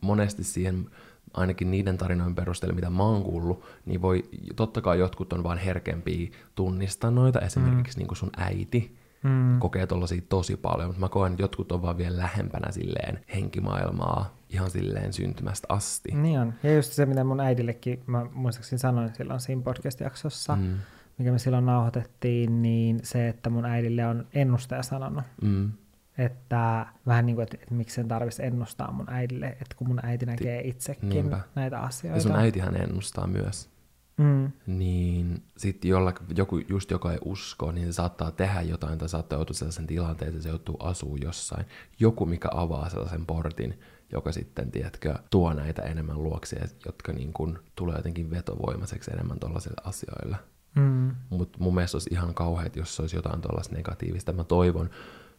monesti siihen ainakin niiden tarinoiden perusteella, mitä mä oon kuullut, niin voi, totta kai jotkut on vaan herkempiä tunnistaa noita, esimerkiksi mm. niin kuin sun äiti mm. kokee tollasia tosi paljon, mutta mä koen, että jotkut on vaan vielä lähempänä silleen henkimaailmaa ihan silleen syntymästä asti. Niin on. Ja just se, mitä mun äidillekin, mä muistaakseni sanoin silloin siinä podcast-jaksossa, mm. mikä me silloin nauhoitettiin, niin se, että mun äidille on ennustaja sanonut. Mm että vähän niin kuin, että, että miksi sen tarvitsisi ennustaa mun äidille, että kun mun äiti näkee itsekin Niinpä. näitä asioita. Ja sun äitihän ennustaa myös. Mm. Niin sitten joku, just joka ei usko, niin se saattaa tehdä jotain tai saattaa joutua sellaisen tilanteeseen, se joutuu asuu jossain. Joku, mikä avaa sellaisen portin, joka sitten, tiedätkö, tuo näitä enemmän luoksia, jotka niin kun tulee jotenkin vetovoimaiseksi enemmän tuollaisille asioille. Mm. Mutta mun mielestä olisi ihan kauheat, jos olisi jotain tuollaista negatiivista. Mä toivon,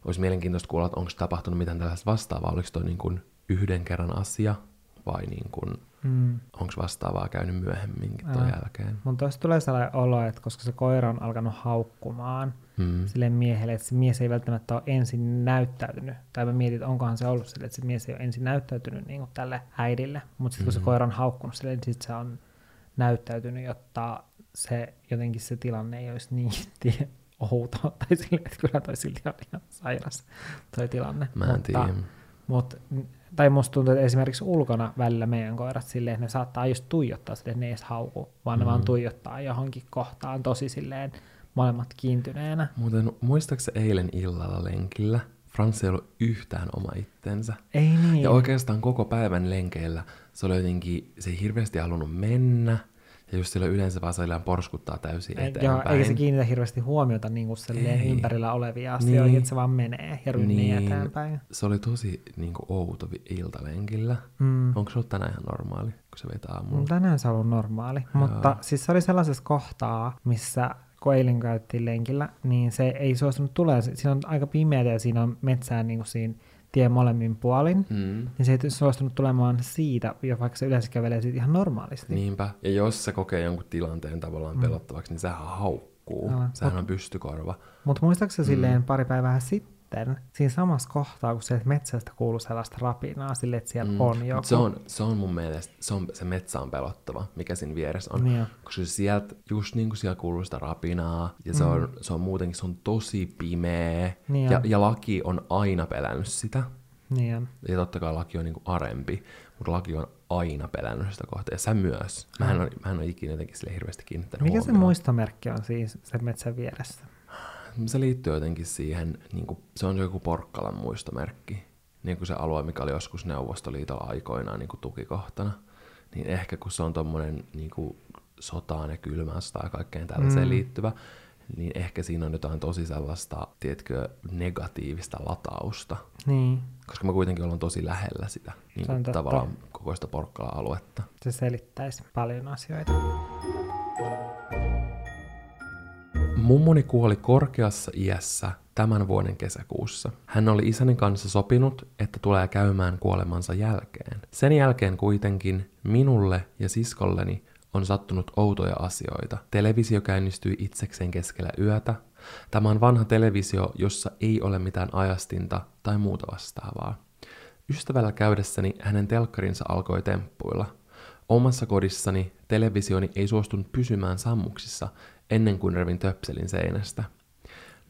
olisi mielenkiintoista kuulla, että onko tapahtunut mitään tällaista vastaavaa, oliko toi niin kuin yhden kerran asia vai niin kuin, mm. onko vastaavaa käynyt myöhemminkin tuon jälkeen. Mutta tuossa tulee sellainen olo, että koska se koira on alkanut haukkumaan mm. sille miehelle, että se mies ei välttämättä ole ensin näyttäytynyt, tai mä mietin, että onkohan se ollut sille, että se mies ei ole ensin näyttäytynyt niin kuin tälle äidille, mutta sitten kun mm. se koira on haukkunut sille, niin sitten se on näyttäytynyt, jotta se jotenkin se tilanne ei olisi niin outo, tai sille, että kyllä toi silti on ihan sairas toi tilanne. Mä en mutta, tiedä. Mut, tai musta tuntuu, että esimerkiksi ulkona välillä meidän koirat silleen, että ne saattaa just tuijottaa sille, että ne ei edes hauku, vaan mm. ne vaan tuijottaa johonkin kohtaan tosi silleen molemmat kiintyneenä. Muuten muistaaksä eilen illalla lenkillä? Franssi ei ollut yhtään oma itsensä. Ei niin. Ja oikeastaan koko päivän lenkeillä se oli jotenkin, se ei hirveästi halunnut mennä, ja just sillä yleensä vaan porskuttaa täysin eteenpäin. Joo, eikä se kiinnitä hirveästi huomiota niin kuin ympärillä olevia asioita, niin. että se vaan menee ja rynnii niin. eteenpäin. Se oli tosi niin kuin, outo iltalenkillä. Mm. Onko se ollut tänään ihan normaali, kun se vetää aamulla? No, tänään se on ollut normaali, Joo. mutta siis se oli sellaisessa kohtaa, missä kun eilen käytiin lenkillä, niin se ei suostunut tulemaan. Siinä on aika pimeää ja siinä on metsää niin kuin siinä tie molemmin puolin, mm. niin se ei suostunut tulemaan siitä, ja vaikka se yleensä kävelee siitä ihan normaalisti. Niinpä, ja jos se kokee jonkun tilanteen tavallaan mm. pelottavaksi, niin sehän haukkuu. Sehän Mut, on pystykorva. Mutta muistaakseni mm. silleen pari päivää sitten, siinä samassa kohtaa, kun se metsästä kuuluu sellaista rapinaa, sille, että siellä mm. on joku. se on, se on mun mielestä, se, on, se metsä on pelottava, mikä siinä vieressä on. Niin. Koska sieltä, just niin kuin siellä kuuluu sitä rapinaa, ja se, mm. on, se on muutenkin, se on tosi pimeä, niin ja, ja laki on aina pelännyt sitä. Niin on. Ja totta kai laki on niin kuin arempi, mutta laki on aina pelännyt sitä kohtaa. Ja sä myös. Mä en ole, mä en ole ikinä jotenkin sille hirveästi kiinnittänyt Mikä huomioon. se muistomerkki on siis sen metsän vieressä? Se liittyy jotenkin siihen, niin kuin, se on joku Porkkalan muistomerkki. Niin kuin se alue, mikä oli joskus Neuvostoliitolla aikoinaan niin kuin tukikohtana. Niin ehkä kun se on tommonen niin kuin sotaan ja kylmään tai kaikkeen tällaiseen mm. liittyvä, niin ehkä siinä on jotain tosi sellaista, tiedätkö, negatiivista latausta. Niin. Koska me kuitenkin ollaan tosi lähellä sitä niin kuin tavallaan koko sitä porkkala-aluetta. Se selittäisi paljon asioita. Mummoni kuoli korkeassa iässä tämän vuoden kesäkuussa. Hän oli isäni kanssa sopinut, että tulee käymään kuolemansa jälkeen. Sen jälkeen kuitenkin minulle ja siskolleni on sattunut outoja asioita. Televisio käynnistyi itsekseen keskellä yötä. Tämä on vanha televisio, jossa ei ole mitään ajastinta tai muuta vastaavaa. Ystävällä käydessäni hänen telkkarinsa alkoi temppuilla. Omassa kodissani televisioni ei suostunut pysymään sammuksissa ennen kuin revin töpselin seinästä.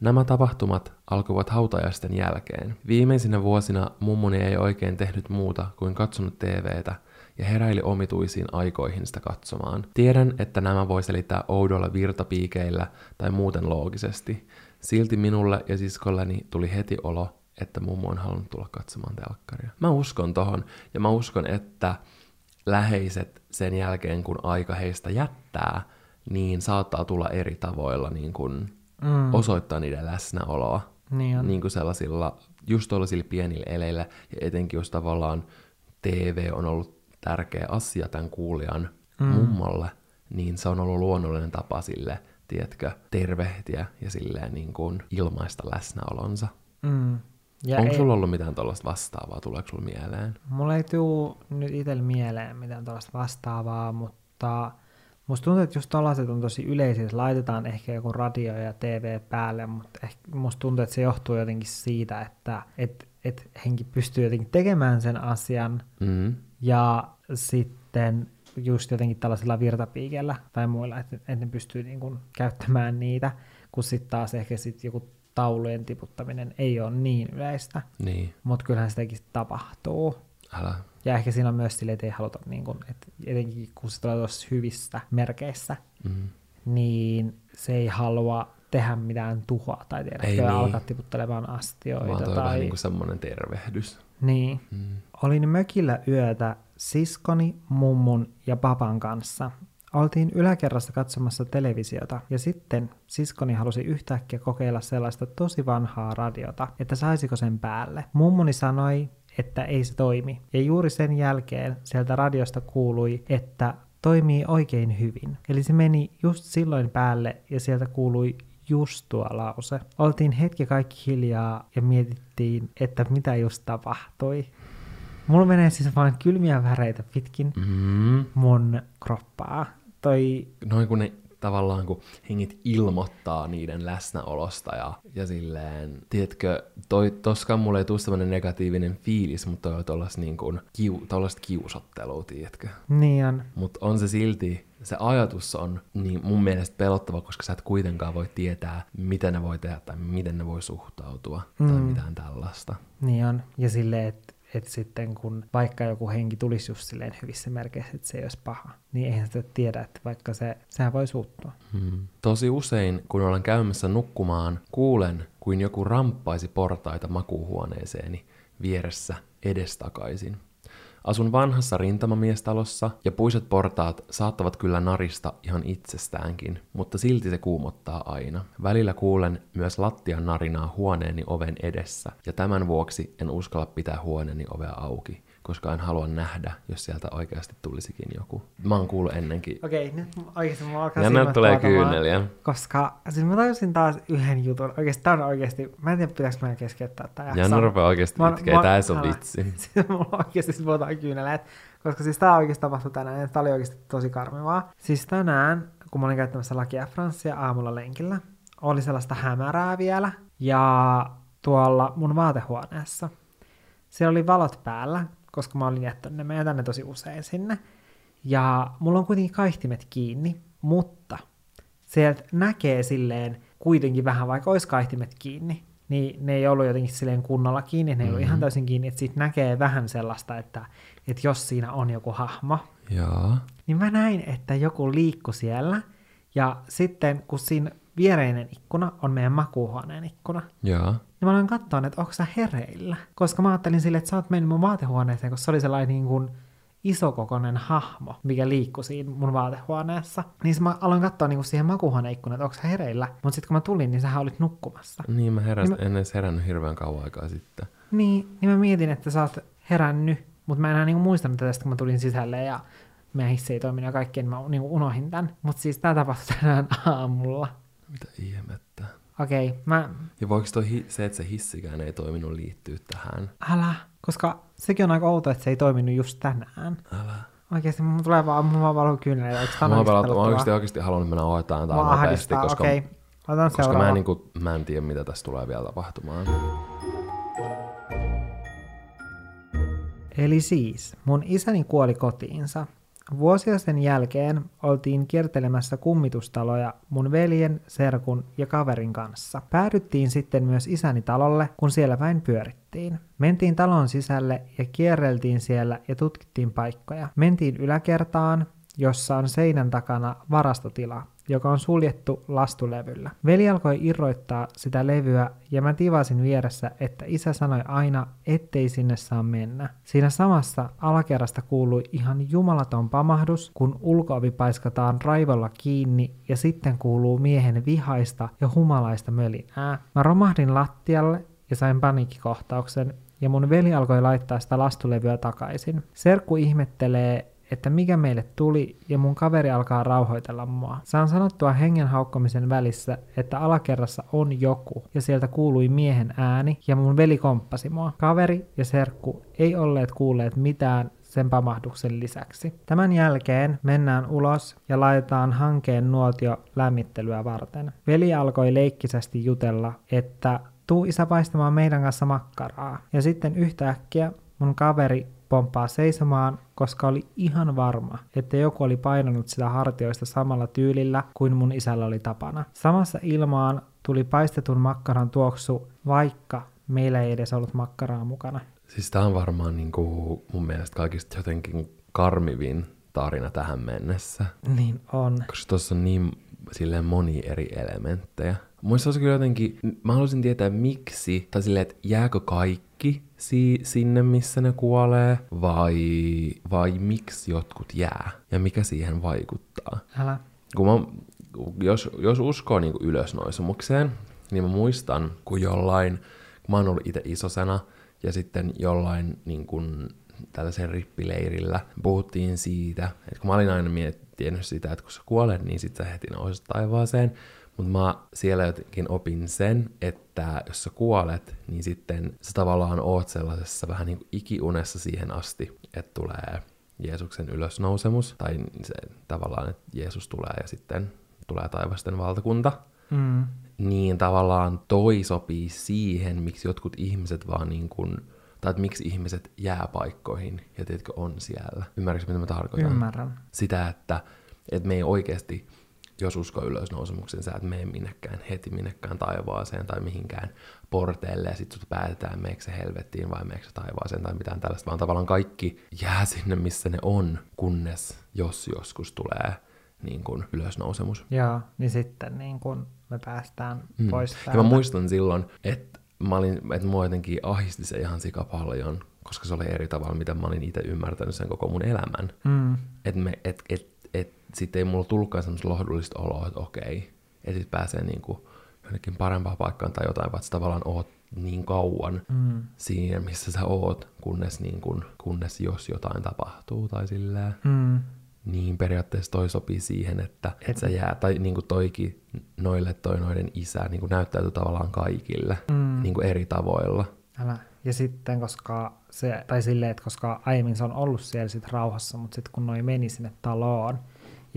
Nämä tapahtumat alkoivat hautajaisten jälkeen. Viimeisinä vuosina mummoni ei oikein tehnyt muuta kuin katsonut TVtä ja heräili omituisiin aikoihin sitä katsomaan. Tiedän, että nämä voi selittää oudolla virtapiikeillä tai muuten loogisesti. Silti minulle ja siskolleni tuli heti olo, että mummo on halunnut tulla katsomaan telkkaria. Mä uskon tohon, ja mä uskon, että läheiset sen jälkeen, kun aika heistä jättää, niin saattaa tulla eri tavoilla niin kuin mm. osoittaa niiden läsnäoloa. Niin, on. niin kuin sellaisilla, just tuollaisilla pienillä eleillä, ja etenkin jos tavallaan TV on ollut tärkeä asia tämän kuulijan mm. mummolle, niin se on ollut luonnollinen tapa sille, tiedätkö, tervehtiä ja silleen niin kuin ilmaista läsnäolonsa. Mm. Ja Onko ei, sulla ollut mitään tuollaista vastaavaa? Tuleeko sulla mieleen? Mulla ei tule nyt itsellä mieleen mitään tuollaista vastaavaa, mutta musta tuntuu, että just tällaiset on tosi yleisiä. Laitetaan ehkä joku radio ja TV päälle, mutta ehkä musta tuntuu, että se johtuu jotenkin siitä, että et, et henki pystyy jotenkin tekemään sen asian Mm. ja sitten just jotenkin tällaisilla virtapiikellä tai muilla, että, että ne pystyy niin kuin käyttämään niitä, kun sitten taas ehkä sit joku taulujen tiputtaminen ei ole niin yleistä, Niin, mutta kyllähän sitäkin tapahtuu. älä. Ja ehkä siinä on myös sille, että ei haluta, niin kuin, että etenkin kun se tulee tuossa hyvissä merkeissä, Mm. niin se ei halua tehdä mitään tuhoa tai tiedä, Ei niin. alkaa tiputtelemaan Vaan astioita. toi tai... vähän niin kuin semmoinen tervehdys. Niin. Mm. Olin mökillä yötä siskoni, mummun ja papan kanssa. Oltiin yläkerrassa katsomassa televisiota ja sitten siskoni halusi yhtäkkiä kokeilla sellaista tosi vanhaa radiota, että saisiko sen päälle. Mummuni sanoi, että ei se toimi. Ja juuri sen jälkeen sieltä radiosta kuului, että toimii oikein hyvin. Eli se meni just silloin päälle ja sieltä kuului just tuo lause. Oltiin hetki kaikki hiljaa ja mietittiin, että mitä just tapahtui. Mulla menee siis vaan kylmiä väreitä pitkin Mm. mun kroppaa. Toi, Noin kun ne tavallaan, kun hengit ilmoittaa niiden läsnäolosta ja, ja silleen, tiedätkö, toi, toskaan mulle ei tule semmoinen negatiivinen fiilis, mutta toi on tollas niin kuin, kiu, tollasta kiusottelua, tiedätkö. niin on. Mutta on se silti, se ajatus on niin mun mielestä pelottava, koska sä et kuitenkaan voi tietää, mitä ne voi tehdä tai miten ne voi suhtautua mm. tai mitään tällaista. Niin on. Ja silleen, että et sitten kun vaikka joku henki tulisi just silleen hyvissä merkeissä, että se ei olisi paha, niin eihän sitä tiedä, että vaikka se, sehän voi suuttua. Hmm. Tosi usein, kun olen käymässä nukkumaan, kuulen, kuin joku ramppaisi portaita makuuhuoneeseeni vieressä edestakaisin. Asun vanhassa rintamamiestalossa ja puiset portaat saattavat kyllä narista ihan itsestäänkin, mutta silti se kuumottaa aina. Välillä kuulen myös lattian narinaa huoneeni oven edessä ja tämän vuoksi en uskalla pitää huoneeni ovea auki, koska en halua nähdä, jos sieltä oikeasti tulisikin joku. Mä oon kuullut ennenkin. Okei, nyt oikeasti mulla alkaa Ja nyt tulee kyyneliä. Koska siis mä tajusin taas yhden jutun. Oikeasti tää on oikeasti, mä en tiedä pitääkö mä keskeyttää tää Ja ne rupeaa oikeasti Mä- itkeä, mä- tää ei ole älä. vitsi. Siis mulla oikeasti siis vuotaa kyyneleet. Koska siis tää oikeasti tapahtui tänään, ja tää oli oikeasti tosi karmivaa. Siis tänään, kun mä olin käyttämässä lakia Franssia aamulla lenkillä, oli sellaista hämärää vielä, ja tuolla mun vaatehuoneessa, siellä oli valot päällä, koska mä olin jättänyt ne, mä jätän ne tosi usein sinne. Ja mulla on kuitenkin kaihtimet kiinni, mutta sieltä näkee silleen kuitenkin vähän, vaikka olisi kaihtimet kiinni, niin ne ei ollut jotenkin silleen kunnolla kiinni, ne ei ollut Mhm. ihan täysin kiinni, että siitä näkee vähän sellaista, että, että jos siinä on joku hahmo, Jaa. niin mä näin, että joku liikkui siellä, ja sitten kun siinä viereinen ikkuna on meidän makuuhuoneen ikkuna, Jaa. Niin mä aloin katsoa, että onko sä hereillä. Koska mä ajattelin silleen, että sä oot mennyt mun vaatehuoneeseen, koska se oli sellainen niin kuin isokokoinen hahmo, mikä liikkui siinä mun vaatehuoneessa. Niin mä aloin katsoa niin kuin siihen makuuhuoneikkunaan, että onko sä hereillä. Mutta sitten kun mä tulin, niin sähän olit nukkumassa. Niin mä heräsin, Niin en edes herännyt hirveän kauan aikaa sitten. Niin, niin mä mietin, että sä oot herännyt, mutta mä en enää niin muistanut tästä, kun mä tulin sisälle ja meidän hissi ei toiminut ja kaikkea, niin mä niin kuin unohdin tämän. Mutta siis tää tapahtui tänään aamulla. Mitä ihmettä. Okei, mä... Ja voiko toi se, että se hissikään ei toiminut liittyä tähän? Älä, koska sekin on aika outo, että se ei toiminut just tänään. Älä. Oikeesti mun tulee vaan, mun vaan valuu kyyneleitä. Tää Mä, oikeesti pelata, mä oikeasti, oikeasti halunnut mennä hoitaan tää nopeasti, koska, okei. Otan koska seuraava. mä, en, niin kuin, mä en tiedä, mitä tässä tulee vielä tapahtumaan. Eli siis, mun isäni kuoli kotiinsa. Vuosia sen jälkeen oltiin kiertelemässä kummitustaloja mun veljen, serkun ja kaverin kanssa. Päädyttiin sitten myös isäni talolle, kun siellä vain pyörittiin. Mentiin talon sisälle ja kierreltiin siellä ja tutkittiin paikkoja. Mentiin yläkertaan, jossa on seinän takana varastotila, joka on suljettu lastulevyllä. Veli alkoi irroittaa sitä levyä ja mä tivasin vieressä, että isä sanoi aina, ettei sinne saa mennä. Siinä samassa alakerrasta kuului ihan jumalaton pamahdus, kun ulkoovi paiskataan raivolla kiinni ja sitten kuuluu miehen vihaista ja humalaista mölinää. Mä romahdin lattialle ja sain paniikkikohtauksen ja mun veli alkoi laittaa sitä lastulevyä takaisin. Serkku ihmettelee, että mikä meille tuli, ja mun kaveri alkaa rauhoitella mua. Saan sanottua hengen haukkomisen välissä, että alakerrassa on joku, ja sieltä kuului miehen ääni, ja mun veli komppasi mua. Kaveri ja serkku ei olleet kuulleet mitään sen pamahduksen lisäksi. Tämän jälkeen mennään ulos ja laitetaan hankeen nuotio lämmittelyä varten. Veli alkoi leikkisästi jutella, että tuu isä paistamaan meidän kanssa makkaraa. Ja sitten yhtäkkiä mun kaveri pomppaa seisomaan, koska oli ihan varma, että joku oli painanut sitä hartioista samalla tyylillä kuin mun isällä oli tapana. Samassa ilmaan tuli paistetun makkaran tuoksu, vaikka meillä ei edes ollut makkaraa mukana. Siis tää on varmaan niin kuin mun mielestä kaikista jotenkin karmivin tarina tähän mennessä. Niin on. Koska tuossa on niin silleen moni eri elementtejä. Muista olisi kyllä jotenkin, mä haluaisin tietää miksi, tai silleen, että jääkö kaikki si- sinne, missä ne kuolee, vai, vai miksi jotkut jää, ja mikä siihen vaikuttaa. Älä. Kun mä, jos, jos uskoo niin ylösnoisumukseen, niin mä muistan, kun jollain, kun mä oon ollut itse isosena, ja sitten jollain niin kuin, tällaisen rippileirillä puhuttiin siitä, että kun mä olin aina miettinyt sitä, että kun sä kuolet, niin sit sä heti nouset taivaaseen, mutta mä siellä jotenkin opin sen, että jos sä kuolet, niin sitten sä tavallaan oot sellaisessa vähän niin kuin ikiunessa siihen asti, että tulee Jeesuksen ylösnousemus, tai se tavallaan, että Jeesus tulee ja sitten tulee taivasten valtakunta. Mm. Niin tavallaan toi sopii siihen, miksi jotkut ihmiset vaan niin kuin, tai että miksi ihmiset jää paikkoihin ja tiedätkö on siellä. Ymmärrätkö, mitä mä tarkoitan? Ymmärrän. Sitä, että, että me ei oikeasti jos usko ylösnousemuksen, sä et mene minnekään heti minnekään taivaaseen tai mihinkään porteille ja sit sut päätetään, meneekö se helvettiin vai meneekö se taivaaseen tai mitään tällaista, vaan tavallaan kaikki jää sinne, missä ne on, kunnes jos joskus tulee niin kuin ylösnousemus. Joo, niin sitten niin kun me päästään mm. pois Ja mä muistan silloin, että mä olin, että mua jotenkin ahisti se ihan sika paljon, koska se oli eri tavalla, mitä mä olin itse ymmärtänyt sen koko mun elämän. Mm. Että et, et, sitten ei mulla tullutkaan semmoista lohdullista oloa, että okei, ja sitten pääsee niinku jonnekin parempaan paikkaan tai jotain, vaan tavallaan oot niin kauan Mm. siinä, missä sä oot, kunnes, niin kun, kunnes jos jotain tapahtuu tai silleen. Mm. Niin periaatteessa toi sopii siihen, että et sä jää, tai niin kuin toikin noille toi noiden isä niin kuin näyttäytyy tavallaan kaikille Mm. niin kuin eri tavoilla. Älä. Ja sitten, koska se, tai silleen, että koska aiemmin se on ollut siellä sit rauhassa, mutta sitten kun noi meni sinne taloon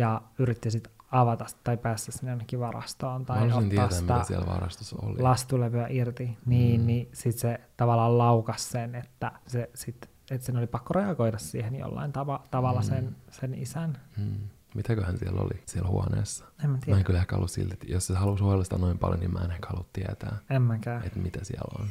ja yritti sitten avata tai päästä sinne jonnekin varastoon Mä tai haluaisin ottaa tietää, sitä mitä siellä varastossa oli. lastulevyä irti, niin, Mm. niin sitten se tavallaan laukas sen, että se sit, että sen oli pakko reagoida siihen jollain tava, tavalla Mm. sen, sen isän. Hmm. Mitäköhän siellä oli siellä huoneessa? En mä Mä tiedä, en kyllä ehkä halua silti, jos se halusi huolestaa noin paljon, niin mä en ehkä halua tietää, en mäkään. että mitä siellä on.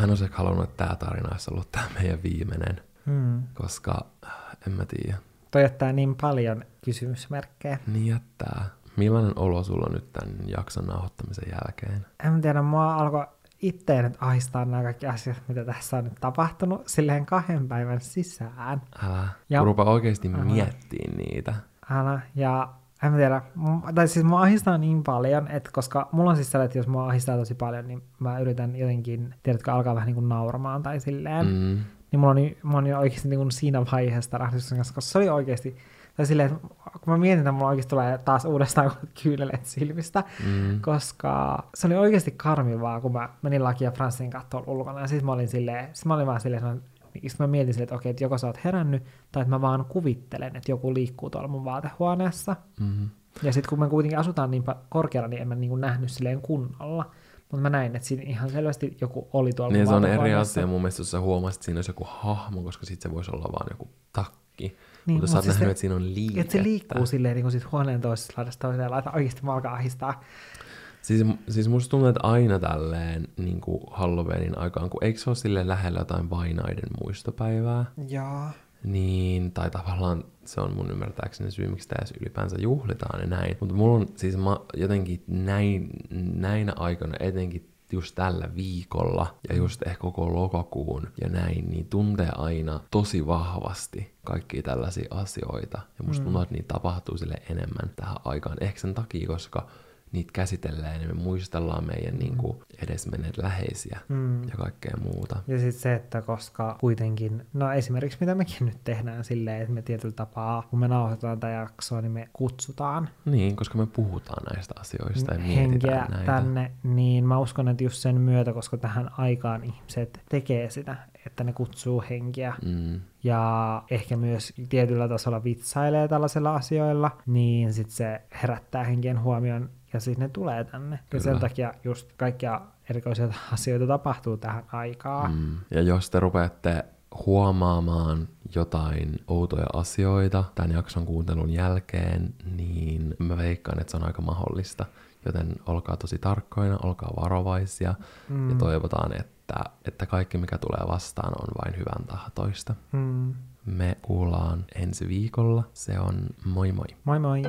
Mä en olisi halunnut, että tämä tarina olisi ollut tämä meidän viimeinen, Hmm. koska äh, en mä tiedä. Toi jättää niin paljon kysymysmerkkejä. Niin jättää. Millainen olo sulla on nyt tämän jakson nauhoittamisen jälkeen? En mä tiedä, mua alkoi itse nyt ahistaa nämä kaikki asiat, mitä tässä on nyt tapahtunut, silleen kahden päivän sisään. Älä. Ja- rupaa oikeasti Älä. miettimään niitä. Älä, ja en mä tiedä, tai siis mua ahistaa niin paljon, että koska mulla on siis sellainen, että jos mua ahistaa tosi paljon, niin mä yritän jotenkin, tiedätkö, alkaa vähän niin kuin nauramaan tai silleen. Mm. Niin mulla on, niin- mä oon jo oikeasti niin kuin siinä vaiheessa tämän ahdistuksen kanssa, koska se oli oikeasti, tai silleen, että kun mä mietin, että mulla oikeasti tulee taas uudestaan kyyneleet silmistä, Mm. koska se oli oikeasti karmivaa, kun mä menin Laki ja Franssin kattoon ulkona, ja sitten mä olin silleen, sit mä olin vaan silleen, että mä- sit mä mietin että okei, että joko sä oot herännyt, tai että mä vaan kuvittelen, että joku liikkuu tuolla mun vaatehuoneessa. Mm. Ja sitten kun me kuitenkin asutaan niin korkealla, niin en mä niinku nähnyt silleen kunnolla. Mutta mä näin, että siinä ihan selvästi joku oli tuolla Niin se on eri asia mun mielestä, jos sä huomasit, että siinä olisi joku hahmo, koska sit se voisi olla vaan joku takki. Niin, Niin, mutta mut sä oot siis nähnyt, se- että siinä on liikettä. Että se liikkuu silleen niin kuin sit huoneen toisessa laidasta toiseen laitaan. Oikeasti mä alkaa ahistaa. Siis, siis musta tuntuu, että aina tälleen niin kuin Halloweenin aikaan, kun eikö se ole silleen lähellä jotain vainaiden muistopäivää, Joo. niin, tai tavallaan se on mun ymmärtääkseni syy, miksi edes ylipäänsä juhlitaan ja näin. Mutta mulla on siis mä jotenkin näin, näinä aikoina, etenkin just tällä viikolla ja just ehkä koko lokakuun ja näin, niin tuntee aina tosi vahvasti kaikkia tällaisia asioita. Ja musta Mm. tuntuu, että niitä tapahtuu sille enemmän tähän aikaan. Ehkä sen takia, koska niitä käsitellään ja me muistellaan meidän niin kuin, edesmenneet läheisiä Mm. ja kaikkea muuta. Ja sitten se, että koska kuitenkin, no esimerkiksi mitä mekin nyt tehdään silleen, että me tietyllä tapaa, kun me nauhoitetaan tätä jaksoa, niin me kutsutaan Niin, koska me puhutaan näistä asioista ja mietitään näitä. tänne, niin mä uskon, että just sen myötä, koska tähän aikaan ihmiset tekee sitä, että ne kutsuu henkiä Mm, ja ehkä myös tietyllä tasolla vitsailee tällaisilla asioilla, niin sitten se herättää henkien huomion ja sitten ne tulee tänne. Ja Kyllä. sen takia just kaikkia erikoisia asioita tapahtuu tähän aikaan. mm. Ja jos te rupeatte huomaamaan jotain outoja asioita tämän jakson kuuntelun jälkeen, niin mä veikkaan, että se on aika mahdollista. Joten olkaa tosi tarkkoina, olkaa varovaisia mm. ja toivotaan, että, että kaikki mikä tulee vastaan on vain hyvän tahtoista. Mm. Me kuullaan ensi viikolla. Se on moi moi! Moi moi!